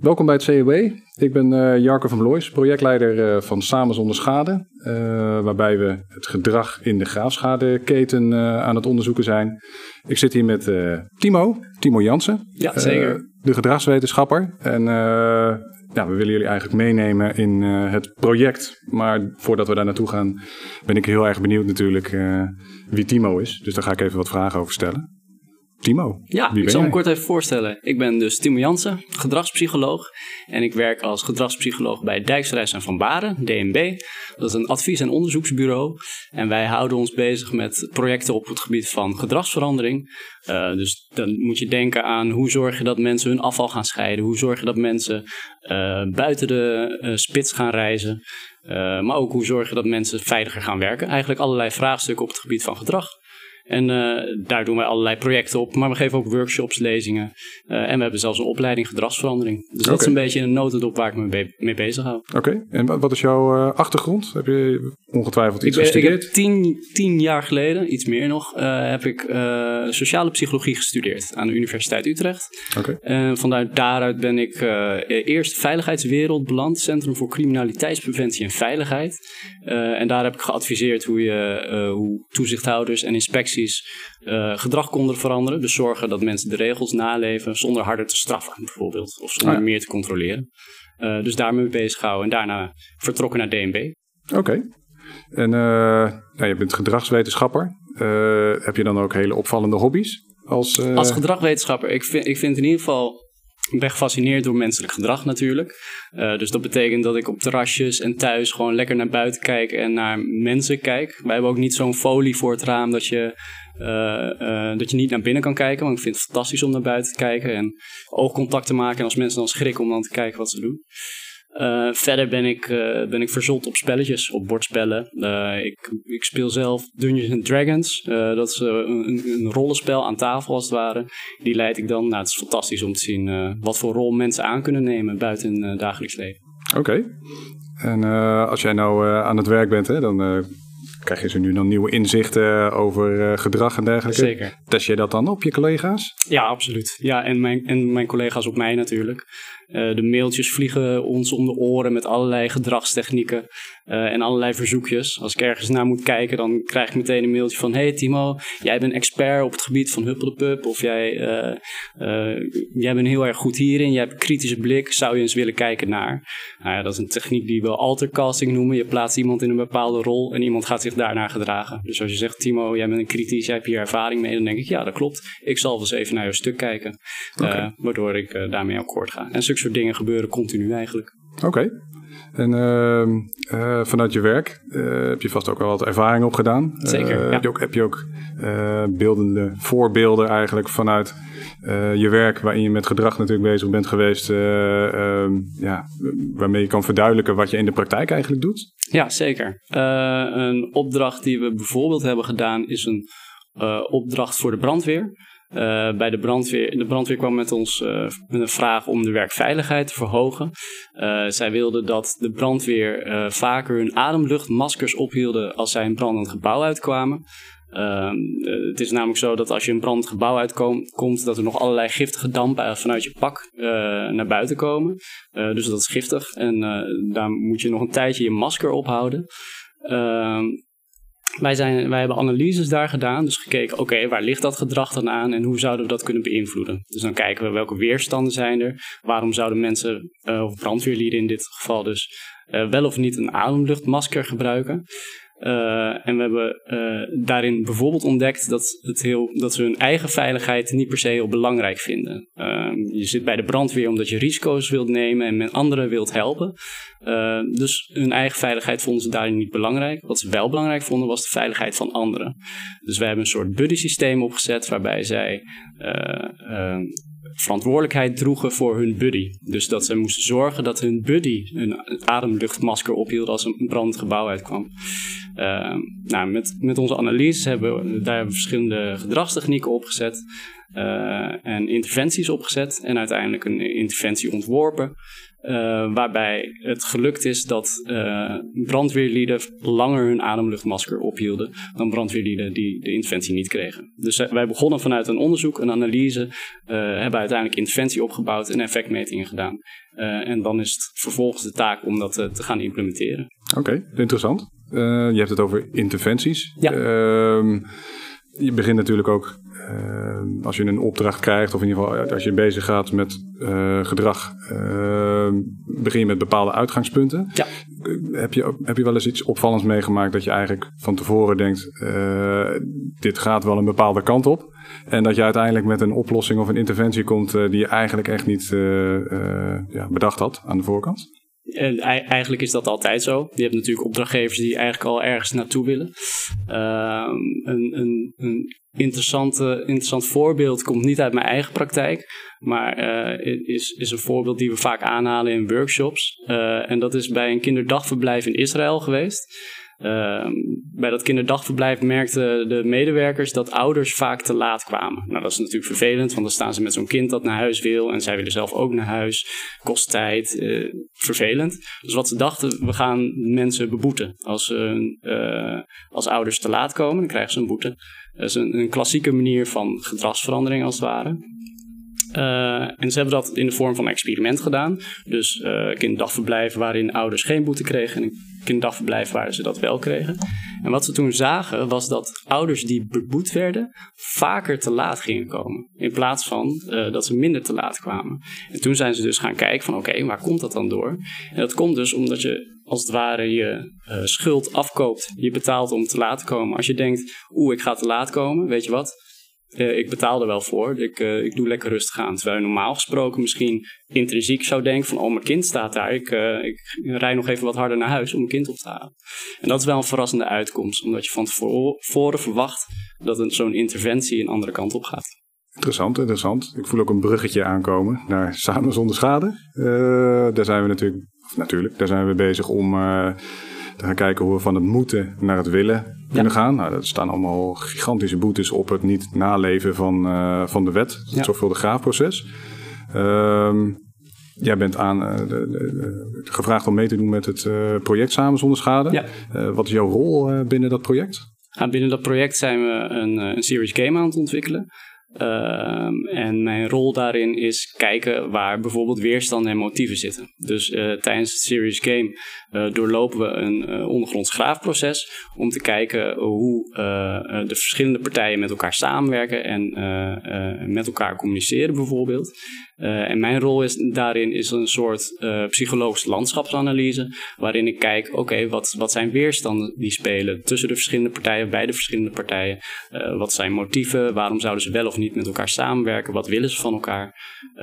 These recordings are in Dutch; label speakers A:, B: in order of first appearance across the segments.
A: Welkom bij het COB. Ik ben uh, Jarko van Blois, projectleider uh, van Samen zonder schade. Uh, waarbij we het gedrag in de graafschadeketen aan het onderzoeken zijn. Ik zit hier met Timo, Timo Jansen.
B: Ja, zeker.
A: de gedragswetenschapper. En ja, we willen jullie eigenlijk meenemen in het project. Maar voordat we daar naartoe gaan, ben ik heel erg benieuwd natuurlijk wie Timo is. Dus daar ga ik even wat vragen over stellen. Timo.
B: Ja, ik zal me kort even voorstellen. Ik ben dus Timo Jansen, gedragspsycholoog. En ik werk als gedragspsycholoog bij Dijksreis en Van Baren, DNB. Dat is een advies- en onderzoeksbureau. En wij houden ons bezig met projecten op het gebied van gedragsverandering. Uh, dus dan moet je denken aan hoe zorg je dat mensen hun afval gaan scheiden. Hoe zorg je dat mensen uh, buiten de uh, spits gaan reizen. maar ook hoe zorg je dat mensen veiliger gaan werken. Eigenlijk allerlei vraagstukken op het gebied van gedrag. En uh, daar doen wij allerlei projecten op. Maar we geven ook workshops, lezingen. Uh, en we hebben zelfs een opleiding gedragsverandering. Dus dat is een beetje een notendop waar ik me mee bezig hou.
A: Oké, okay. en wat is jouw uh, achtergrond? Heb je ongetwijfeld iets ik, gestudeerd?
B: Ik heb tien, tien, jaar geleden, iets meer nog, heb ik sociale psychologie gestudeerd aan de Universiteit Utrecht.
A: Okay.
B: En vanuit daaruit ben ik eerst veiligheidswereld beland. Centrum voor Criminaliteitspreventie en Veiligheid. en daar heb ik geadviseerd hoe je hoe toezichthouders en inspecties gedrag konden veranderen. Dus zorgen dat mensen de regels naleven zonder harder te straffen, bijvoorbeeld. Of zonder ah, meer te controleren. Dus daarmee bezig houden. En daarna vertrokken naar DNB.
A: Oké. En uh, nou, je bent gedragswetenschapper. heb je dan ook hele opvallende hobby's? Als,
B: Als gedragswetenschapper, ik vind, ik vind in ieder geval ben gefascineerd door menselijk gedrag natuurlijk. Dus dat betekent dat ik op terrasjes en thuis gewoon lekker naar buiten kijk en naar mensen kijk. Wij hebben ook niet zo'n folie voor het raam dat je, dat je niet naar binnen kan kijken. Want ik vind het fantastisch om naar buiten te kijken en oogcontact te maken. En als mensen dan schrikken om dan te kijken wat ze doen. Uh, verder ben ik, uh, ben ik verzot op spelletjes, op bordspellen. Uh, ik, ik speel zelf Dungeons and Dragons. dat is een, een, rollenspel aan tafel als het ware. Die leid ik dan. Nou, het is fantastisch om te zien wat voor rol mensen aan kunnen nemen buiten hun dagelijks leven.
A: Oké. Okay. En als jij nou aan het werk bent, hè, dan krijg je zo nu dan nieuwe inzichten over gedrag en dergelijke.
B: Zeker.
A: Test je dat dan op je collega's?
B: Ja, absoluut. Ja, en mijn, en mijn collega's op mij natuurlijk. Uh, de mailtjes vliegen ons om de oren met allerlei gedragstechnieken uh, en allerlei verzoekjes. Als ik ergens naar moet kijken, dan krijg ik meteen een mailtje van... Hey Timo, jij bent expert op het gebied van Huppeldepup. Of jij, uh, jij bent heel erg goed hierin. Jij hebt een kritische blik. Zou je eens willen kijken naar? Nou ja, dat is een techniek die we altercasting noemen. Je plaatst iemand in een bepaalde rol en iemand gaat zich daarnaar gedragen. Dus als je zegt, Timo, jij bent een kritisch, jij hebt hier ervaring mee. Dan denk ik, ja, dat klopt. Ik zal wel eens even naar jouw stuk kijken. Okay. waardoor ik daarmee akkoord ga. En soort dingen gebeuren continu eigenlijk.
A: Oké. En uh, uh, vanuit je werk uh, heb je vast ook wel wat ervaring opgedaan.
B: Zeker. Ja.
A: Heb je ook, heb je ook beeldende voorbeelden eigenlijk vanuit je werk, waarin je met gedrag natuurlijk bezig bent geweest, ehm, ja, waarmee je kan verduidelijken wat je in de praktijk eigenlijk doet?
B: Ja, zeker. een opdracht die we bijvoorbeeld hebben gedaan is een opdracht voor de brandweer. Uh, bij de brandweer, de brandweer kwam met ons uh, met een vraag om de werkveiligheid te verhogen. Uh, zij wilden dat de brandweer vaker hun ademluchtmaskers ophielden als zij een brandend gebouw uitkwamen. Ehm, het is namelijk zo dat als je een brandend gebouw uitkomt, dat er nog allerlei giftige dampen vanuit je pak naar buiten komen. dus dat is giftig en daar moet je nog een tijdje je masker ophouden. Wij, zijn, wij hebben analyses daar gedaan, dus gekeken, oké, waar ligt dat gedrag dan aan en hoe zouden we dat kunnen beïnvloeden? Dus dan kijken we welke weerstanden zijn er, waarom zouden mensen, uh, of brandweerlieden in dit geval dus, uh, wel of niet een ademluchtmasker gebruiken. Uh, en we hebben uh, daarin bijvoorbeeld ontdekt dat, het heel, dat ze hun eigen veiligheid niet per se heel belangrijk vinden. Uh, je zit bij de brandweer omdat je risico's wilt nemen en met anderen wilt helpen. dus hun eigen veiligheid vonden ze daarin niet belangrijk. Wat ze wel belangrijk vonden was de veiligheid van anderen. Dus we hebben een soort buddy systeem opgezet waarbij zij verantwoordelijkheid droegen voor hun buddy. Dus dat ze moesten zorgen dat hun buddy een ademluchtmasker ophield als een brandend gebouw uitkwam. Uh, nou, met, met onze analyses hebben we daar verschillende gedragstechnieken opgezet. en interventies opgezet en uiteindelijk een interventie ontworpen. Waarbij het gelukt is dat brandweerlieden langer hun ademluchtmasker ophielden dan brandweerlieden die de interventie niet kregen. Dus wij begonnen vanuit een onderzoek, een analyse, hebben uiteindelijk interventie opgebouwd en effectmetingen gedaan. en dan is het vervolgens de taak om dat te gaan implementeren.
A: Oké, interessant. Uh, je hebt het over interventies.
B: Ja.
A: Uh, je begint natuurlijk ook uh, als je een opdracht krijgt, of in ieder geval als je bezig gaat met uh, gedrag, ehm, begin je met bepaalde uitgangspunten.
B: Ja.
A: heb, je, heb je wel eens iets opvallends meegemaakt dat je eigenlijk van tevoren denkt, uh, dit gaat wel een bepaalde kant op. En dat je uiteindelijk met een oplossing of een interventie komt die je eigenlijk echt niet ja, bedacht had aan de voorkant?
B: En eigenlijk is dat altijd zo. Je hebt natuurlijk opdrachtgevers die eigenlijk al ergens naartoe willen. Uh, een, een, een interessant voorbeeld komt niet uit mijn eigen praktijk, maar uh, is, is een voorbeeld die we vaak aanhalen in workshops. Uh, en dat is bij een kinderdagverblijf in Israël geweest. Uh, bij dat kinderdagverblijf merkten de medewerkers dat ouders vaak te laat kwamen. Nou, dat is natuurlijk vervelend, want dan staan ze met zo'n kind dat naar huis wil en zij willen zelf ook naar huis. Kost tijd, uh, vervelend. Dus wat ze dachten, we gaan mensen beboeten. Als, uh, als ouders te laat komen, dan krijgen ze een boete. Dat is een, een klassieke manier van gedragsverandering als het ware. Uh, en ze hebben dat in de vorm van een experiment gedaan. Dus uh, kinderdagverblijven waarin ouders geen boete kregen en een waar ze dat wel kregen. En wat ze toen zagen was dat ouders die beboet werden vaker te laat gingen komen. In plaats van uh, dat ze minder te laat kwamen. En toen zijn ze dus gaan kijken van oké, waar komt dat dan door? En dat komt dus omdat je als het ware je schuld afkoopt. Je betaalt om te laat te komen. Als je denkt, oeh, ik ga te laat komen, weet je wat? Uh, ik betaal er wel voor. Ik, uh, ik doe lekker rustig aan. Terwijl je normaal gesproken misschien intrinsiek zou denken van... oh, mijn kind staat daar. Ik, uh, ik rij nog even wat harder naar huis om mijn kind op te halen. En dat is wel een verrassende uitkomst. Omdat je van tevoren verwacht dat zo'n interventie een andere kant op gaat.
A: Interessant, interessant. Ik voel ook een bruggetje aankomen naar Samen zonder schade. daar zijn we natuurlijk... natuurlijk, daar zijn we bezig om te gaan kijken hoe we van het moeten naar het willen kunnen gaan. Nou, er staan allemaal gigantische boetes op het niet naleven van, uh, van de wet. Het ja. zorgvuldig graafproces. Um, jij bent aan, uh, de, de, gevraagd om mee te doen met het uh, project Samen zonder schade.
B: Ja.
A: wat is jouw rol binnen dat project?
B: Ja, binnen dat project zijn we een, een series game aan het ontwikkelen. Um, en mijn rol daarin is kijken waar bijvoorbeeld weerstand en motieven zitten. Dus uh, tijdens het Serious Game uh, doorlopen we een uh, ondergronds graafproces om te kijken hoe de verschillende partijen met elkaar samenwerken en met elkaar communiceren bijvoorbeeld. En mijn rol is, daarin is een soort psychologische landschapsanalyse, waarin ik kijk, oké, okay, wat, wat zijn weerstanden die spelen tussen de verschillende partijen, bij de verschillende partijen? wat zijn motieven? Waarom zouden ze wel of niet met elkaar samenwerken? Wat willen ze van elkaar?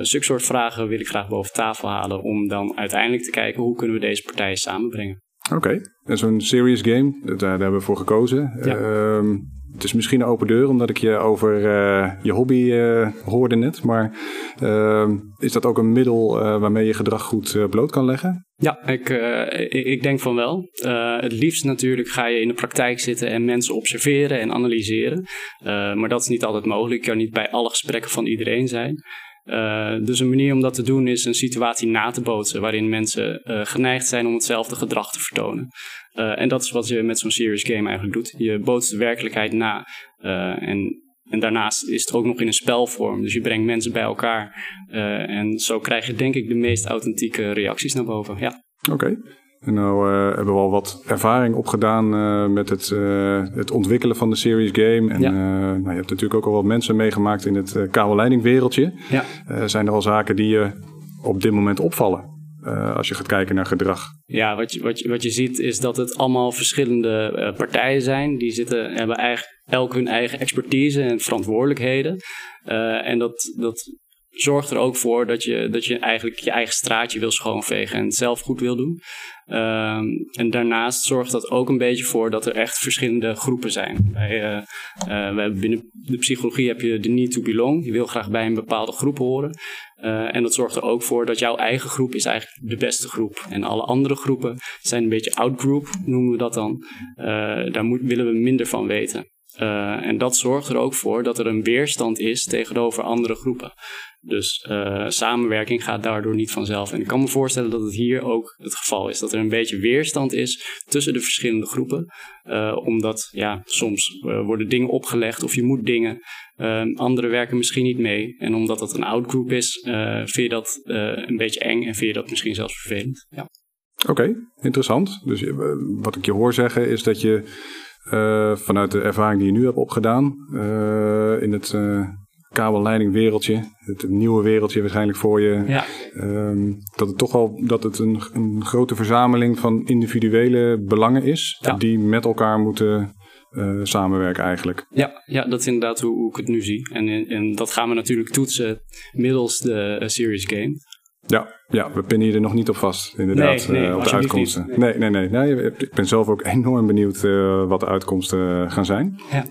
B: Zulke soort vragen wil ik graag boven tafel halen om dan uiteindelijk te kijken hoe kunnen we deze partijen samenbrengen.
A: Oké, okay. en zo'n serious game, daar, daar, hebben we voor gekozen.
B: Ja.
A: Uh, het is misschien een open deur, omdat ik je over uh, je hobby uh, hoorde net. Maar uh, is dat ook een middel waarmee je gedrag goed bloot kan leggen?
B: Ja, ik, ik, ik, denk van wel. het liefst natuurlijk ga je in de praktijk zitten en mensen observeren en analyseren. maar dat is niet altijd mogelijk. Je kan niet bij alle gesprekken van iedereen zijn. Uh, dus een manier om dat te doen is een situatie na te bootsen waarin mensen uh, geneigd zijn om hetzelfde gedrag te vertonen. Uh, en dat is wat je met zo'n serious game eigenlijk doet. Je bootst de werkelijkheid na. en, en daarnaast is het ook nog in een spelvorm. Dus je brengt mensen bij elkaar. en zo krijg je denk ik de meest authentieke reacties naar boven. Ja.
A: Oké. En nou uh, hebben we al wat ervaring opgedaan uh, met het, uh, het ontwikkelen van de series game. En
B: ja.
A: nou, je hebt natuurlijk ook al wat mensen meegemaakt in het kabelleidingwereldje.
B: Ja.
A: zijn er al zaken die je op dit moment opvallen? als je gaat kijken naar gedrag.
B: Ja, wat je, wat, je, wat je ziet is dat het allemaal verschillende partijen zijn. Die zitten, hebben eigenlijk elk hun eigen expertise en verantwoordelijkheden. en dat, dat zorgt er ook voor dat je, dat je eigenlijk je eigen straatje wil schoonvegen en het zelf goed wil doen. Um, en daarnaast zorgt dat ook een beetje voor dat er echt verschillende groepen zijn. Bij, uh, uh, wij binnen de psychologie heb je de need to belong. Je wil graag bij een bepaalde groep horen. Uh, en dat zorgt er ook voor dat jouw eigen groep is eigenlijk de beste groep. En alle andere groepen zijn een beetje outgroup, noemen we dat dan. daar willen we minder van weten. Uh, en dat zorgt er ook voor dat er een weerstand is tegenover andere groepen. Dus uh, samenwerking gaat daardoor niet vanzelf. En ik kan me voorstellen dat het hier ook het geval is. Dat er een beetje weerstand is tussen de verschillende groepen. Uh, omdat ja, soms worden dingen opgelegd of je moet dingen. anderen werken misschien niet mee. En omdat dat een outgroup is, vind je dat een beetje eng en vind je dat misschien zelfs vervelend. Ja.
A: Oké, interessant. Dus wat ik je hoor zeggen is dat je uh, vanuit de ervaring die je nu hebt opgedaan uh, in het uh, kabelleidingwereldje, het nieuwe wereldje waarschijnlijk voor je, ja. um, dat het toch wel dat het een, een grote verzameling van individuele belangen is ja. die met elkaar moeten samenwerken eigenlijk.
B: Ja, ja, dat is inderdaad hoe, hoe ik het nu zie. En, en dat gaan we natuurlijk toetsen middels de Series Game.
A: Ja, ja, we pinnen je er nog niet op vast, inderdaad, nee, nee, uh, op de uitkomsten. Nee, nee, nee, nee, Ik ben zelf ook enorm benieuwd uh, wat de uitkomsten gaan zijn. Ja.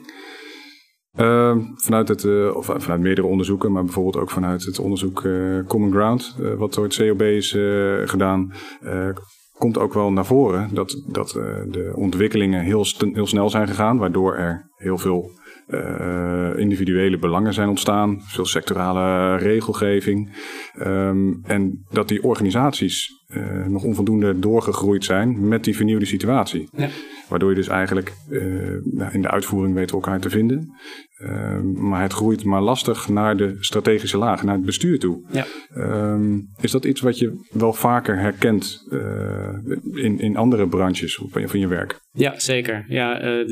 A: Uh, vanuit, het, uh, of vanuit meerdere onderzoeken, maar bijvoorbeeld ook vanuit het onderzoek Common Ground, wat door het COB is gedaan, komt ook wel naar voren dat, dat de ontwikkelingen heel, heel snel zijn gegaan, waardoor er heel veel uh, individuele belangen zijn ontstaan, veel sectorale regelgeving. Um, en dat die organisaties uh, nog onvoldoende doorgegroeid zijn met die vernieuwde situatie. Ja. Waardoor je dus eigenlijk uh, in de uitvoering weet elkaar te vinden. Um, maar het groeit maar lastig naar de strategische laag, naar het bestuur toe. Ja. Um, is dat iets wat je wel vaker herkent uh, in, in andere branches van je werk?
B: Ja, zeker. Ja, uh,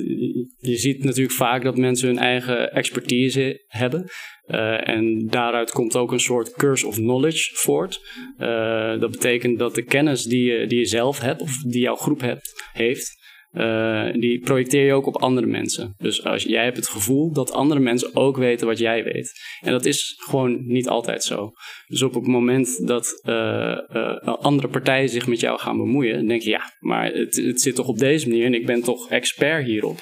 B: je ziet natuurlijk vaak dat mensen hun eigen expertise hebben. Uh, en daaruit komt ook een soort curse of knowledge voort. Uh, dat betekent dat de kennis die je, die je zelf hebt, of die jouw groep hebt, heeft, uh, die projecteer je ook op andere mensen. Dus als jij hebt het gevoel dat andere mensen ook weten wat jij weet. En dat is gewoon niet altijd zo. Dus op het moment dat uh, andere partijen zich met jou gaan bemoeien, denk je ja, maar het, het zit toch op deze manier en ik ben toch expert hierop.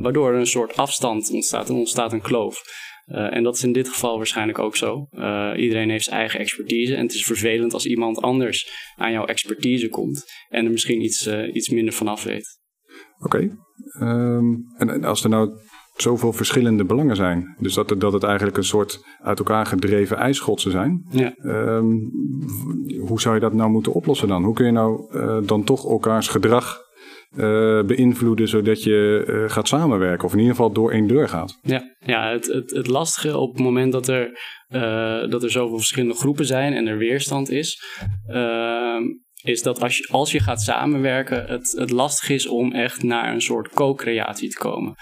B: waardoor er een soort afstand ontstaat en ontstaat een kloof. Uh, en dat is in dit geval waarschijnlijk ook zo. Uh, iedereen heeft zijn eigen expertise. En het is vervelend als iemand anders aan jouw expertise komt. En er misschien iets, uh, iets minder vanaf weet.
A: Oké. Okay. Um, en, en, als er nou zoveel verschillende belangen zijn. Dus dat, dat het eigenlijk een soort uit elkaar gedreven ijsschotsen zijn. Ja. Um, hoe zou je dat nou moeten oplossen dan? Hoe kun je nou dan toch elkaars gedrag uh, beïnvloeden zodat je uh, gaat samenwerken of in ieder geval door één deur gaat.
B: Ja, ja het, het, het lastige op het moment dat er, uh, dat er zoveel verschillende groepen zijn en er weerstand is, is dat als je, als je gaat samenwerken, het, het lastig is om echt naar een soort co-creatie te komen.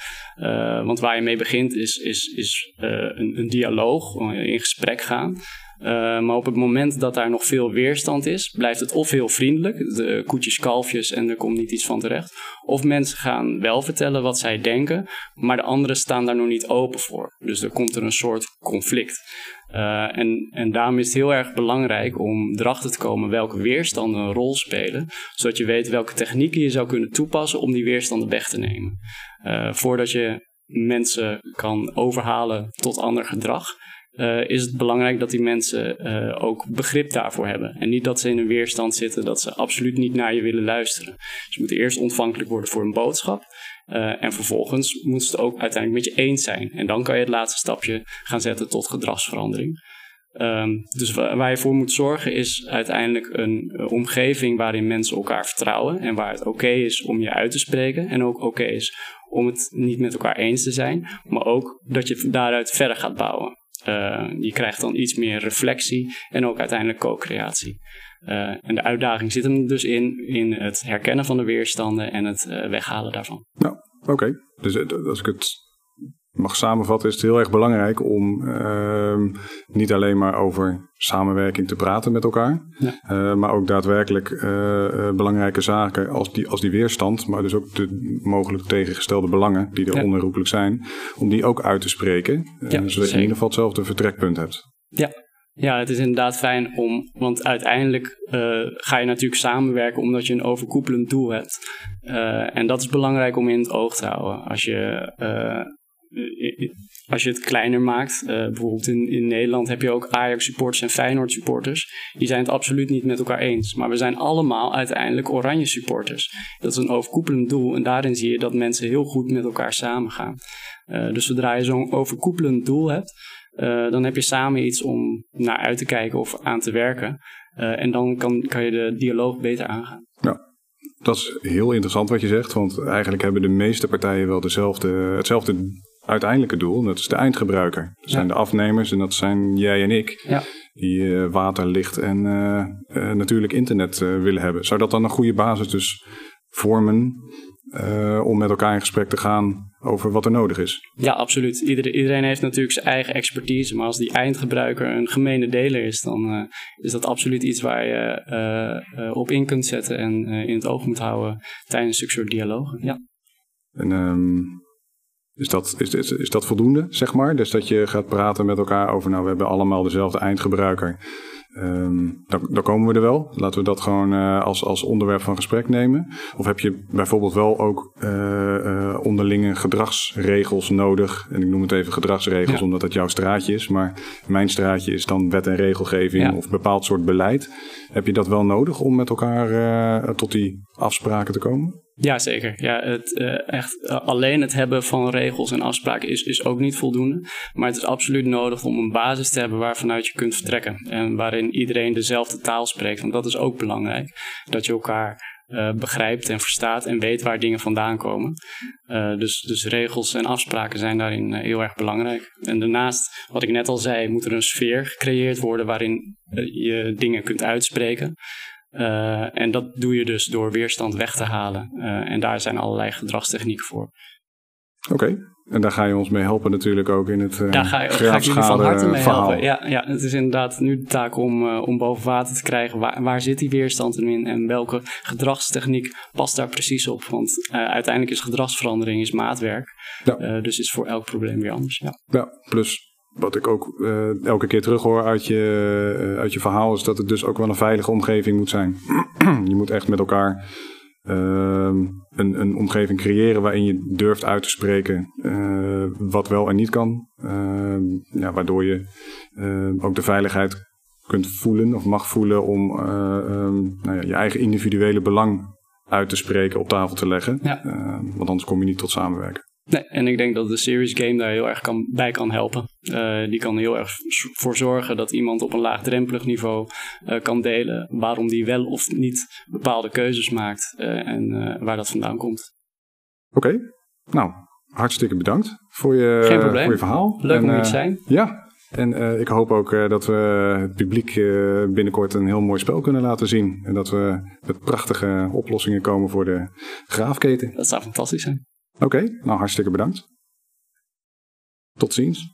B: want waar je mee begint is, is, is een, een dialoog, in gesprek gaan. Uh, maar op het moment dat daar nog veel weerstand is, blijft het of heel vriendelijk, de koetjes, kalfjes en er komt niet iets van terecht. Of mensen gaan wel vertellen wat zij denken, maar de anderen staan daar nog niet open voor. Dus er komt er een soort conflict. Uh, en, en daarom is het heel erg belangrijk om erachter te komen welke weerstanden een rol spelen, zodat je weet welke technieken je zou kunnen toepassen om die weerstanden weg te nemen. Uh, voordat je mensen kan overhalen tot ander gedrag, uh, is het belangrijk dat die mensen uh, ook begrip daarvoor hebben. En niet dat ze in een weerstand zitten dat ze absoluut niet naar je willen luisteren. Ze moeten eerst ontvankelijk worden voor een boodschap. Uh, en vervolgens moeten ze het ook uiteindelijk met je eens zijn. En dan kan je het laatste stapje gaan zetten tot gedragsverandering. Um, dus waar je voor moet zorgen is uiteindelijk een omgeving waarin mensen elkaar vertrouwen. En waar het oké is om je uit te spreken. En ook oké is om het niet met elkaar eens te zijn. Maar ook dat je daaruit verder gaat bouwen. Uh, je krijgt dan iets meer reflectie en ook uiteindelijk co-creatie. Uh, en de uitdaging zit hem dus in, in het herkennen van de weerstanden en het uh, weghalen daarvan.
A: Nou, oké. Dus als ik het mag samenvatten, is het heel erg belangrijk om uh, niet alleen maar over samenwerking te praten met elkaar, ja. uh, maar ook daadwerkelijk uh, belangrijke zaken als die, als die weerstand, maar dus ook de mogelijk tegengestelde belangen die er ja. onherroepelijk zijn, om die ook uit te spreken, ja, zodat zeker. je in ieder geval hetzelfde vertrekpunt hebt.
B: Ja. Ja, het is inderdaad fijn om, want uiteindelijk ga je natuurlijk samenwerken omdat je een overkoepelend doel hebt. en dat is belangrijk om in het oog te houden. Als je als je het kleiner maakt, bijvoorbeeld in, in Nederland heb je ook Ajax supporters en Feyenoord supporters. Die zijn het absoluut niet met elkaar eens. Maar we zijn allemaal uiteindelijk oranje supporters. Dat is een overkoepelend doel en daarin zie je dat mensen heel goed met elkaar samengaan. dus zodra je zo'n overkoepelend doel hebt, dan heb je samen iets om naar uit te kijken of aan te werken. en dan kan, kan je de dialoog beter aangaan.
A: Ja. Dat is heel interessant wat je zegt, want eigenlijk hebben de meeste partijen wel dezelfde, hetzelfde uiteindelijke doel. Dat is de eindgebruiker. Dat zijn de afnemers en dat zijn jij en ik.
B: Ja.
A: Die uh, water, licht en uh, uh, natuurlijk internet willen hebben. Zou dat dan een goede basis dus vormen om met elkaar in gesprek te gaan over wat er nodig is.
B: Ja, absoluut. Iedereen, iedereen heeft natuurlijk zijn eigen expertise. Maar als die eindgebruiker een gemene deler is, dan is dat absoluut iets waar je op in kunt zetten en in het oog moet houden tijdens zulke soort dialogen. Ja.
A: En um, is, dat, is, is, is dat voldoende, zeg maar? Dus dat je gaat praten met elkaar over, nou, we hebben allemaal dezelfde eindgebruiker. Um, dan, dan, komen we er wel. Laten we dat gewoon uh, als, als onderwerp van gesprek nemen. Of heb je bijvoorbeeld wel ook uh, uh, onderlinge gedragsregels nodig? En ik noem het even gedragsregels ja. omdat het jouw straatje is. Maar mijn straatje is dan wet en regelgeving ja. of bepaald soort beleid. Heb je dat wel nodig om met elkaar tot die afspraken te komen?
B: Ja, zeker. Ja, het, uh, echt, uh, alleen het hebben van regels en afspraken is, is ook niet voldoende. Maar het is absoluut nodig om een basis te hebben waarvanuit je kunt vertrekken. En waarin iedereen dezelfde taal spreekt. Want dat is ook belangrijk. Dat je elkaar uh, begrijpt en verstaat en weet waar dingen vandaan komen. dus, dus regels en afspraken zijn daarin heel erg belangrijk. En daarnaast, wat ik net al zei, moet er een sfeer gecreëerd worden waarin je dingen kunt uitspreken. Uh, en dat doe je dus door weerstand weg te halen. Uh, en daar zijn allerlei gedragstechnieken voor.
A: Oké, okay. en daar ga je ons mee helpen natuurlijk ook in het uh,
B: Daar ga, ga ik jullie van harte mee verhaal. helpen. Ja, ja, het is inderdaad nu de taak om, om boven water te krijgen. Waar, waar zit die weerstand in en welke gedragstechniek past daar precies op? Want uiteindelijk is gedragsverandering is maatwerk. Ja. dus is voor elk probleem weer anders. Ja,
A: ja plus wat ik ook uh, elke keer terughoor uit je, uh, uit je verhaal, is dat het dus ook wel een veilige omgeving moet zijn. je moet echt met elkaar uh, een, een omgeving creëren waarin je durft uit te spreken uh, wat wel en niet kan. Ehm, ja, waardoor je ook de veiligheid kunt voelen of mag voelen om um, nou ja, je eigen individuele belang uit te spreken, op tafel te leggen.
B: Ja.
A: want anders kom je niet tot samenwerken.
B: Nee, en ik denk dat de Series Game daar heel erg kan, bij kan helpen. Uh, die kan heel erg voor zorgen dat iemand op een laagdrempelig niveau uh, kan delen waarom die wel of niet bepaalde keuzes maakt uh, en waar dat vandaan komt.
A: Oké, okay. nou, hartstikke bedankt voor je, voor je verhaal.
B: Leuk en, om hier te zijn.
A: Ja, en ik hoop ook dat we het publiek binnenkort een heel mooi spel kunnen laten zien. En dat we met prachtige oplossingen komen voor de graafketen.
B: Dat zou fantastisch zijn.
A: Oké, nou hartstikke bedankt. Tot ziens.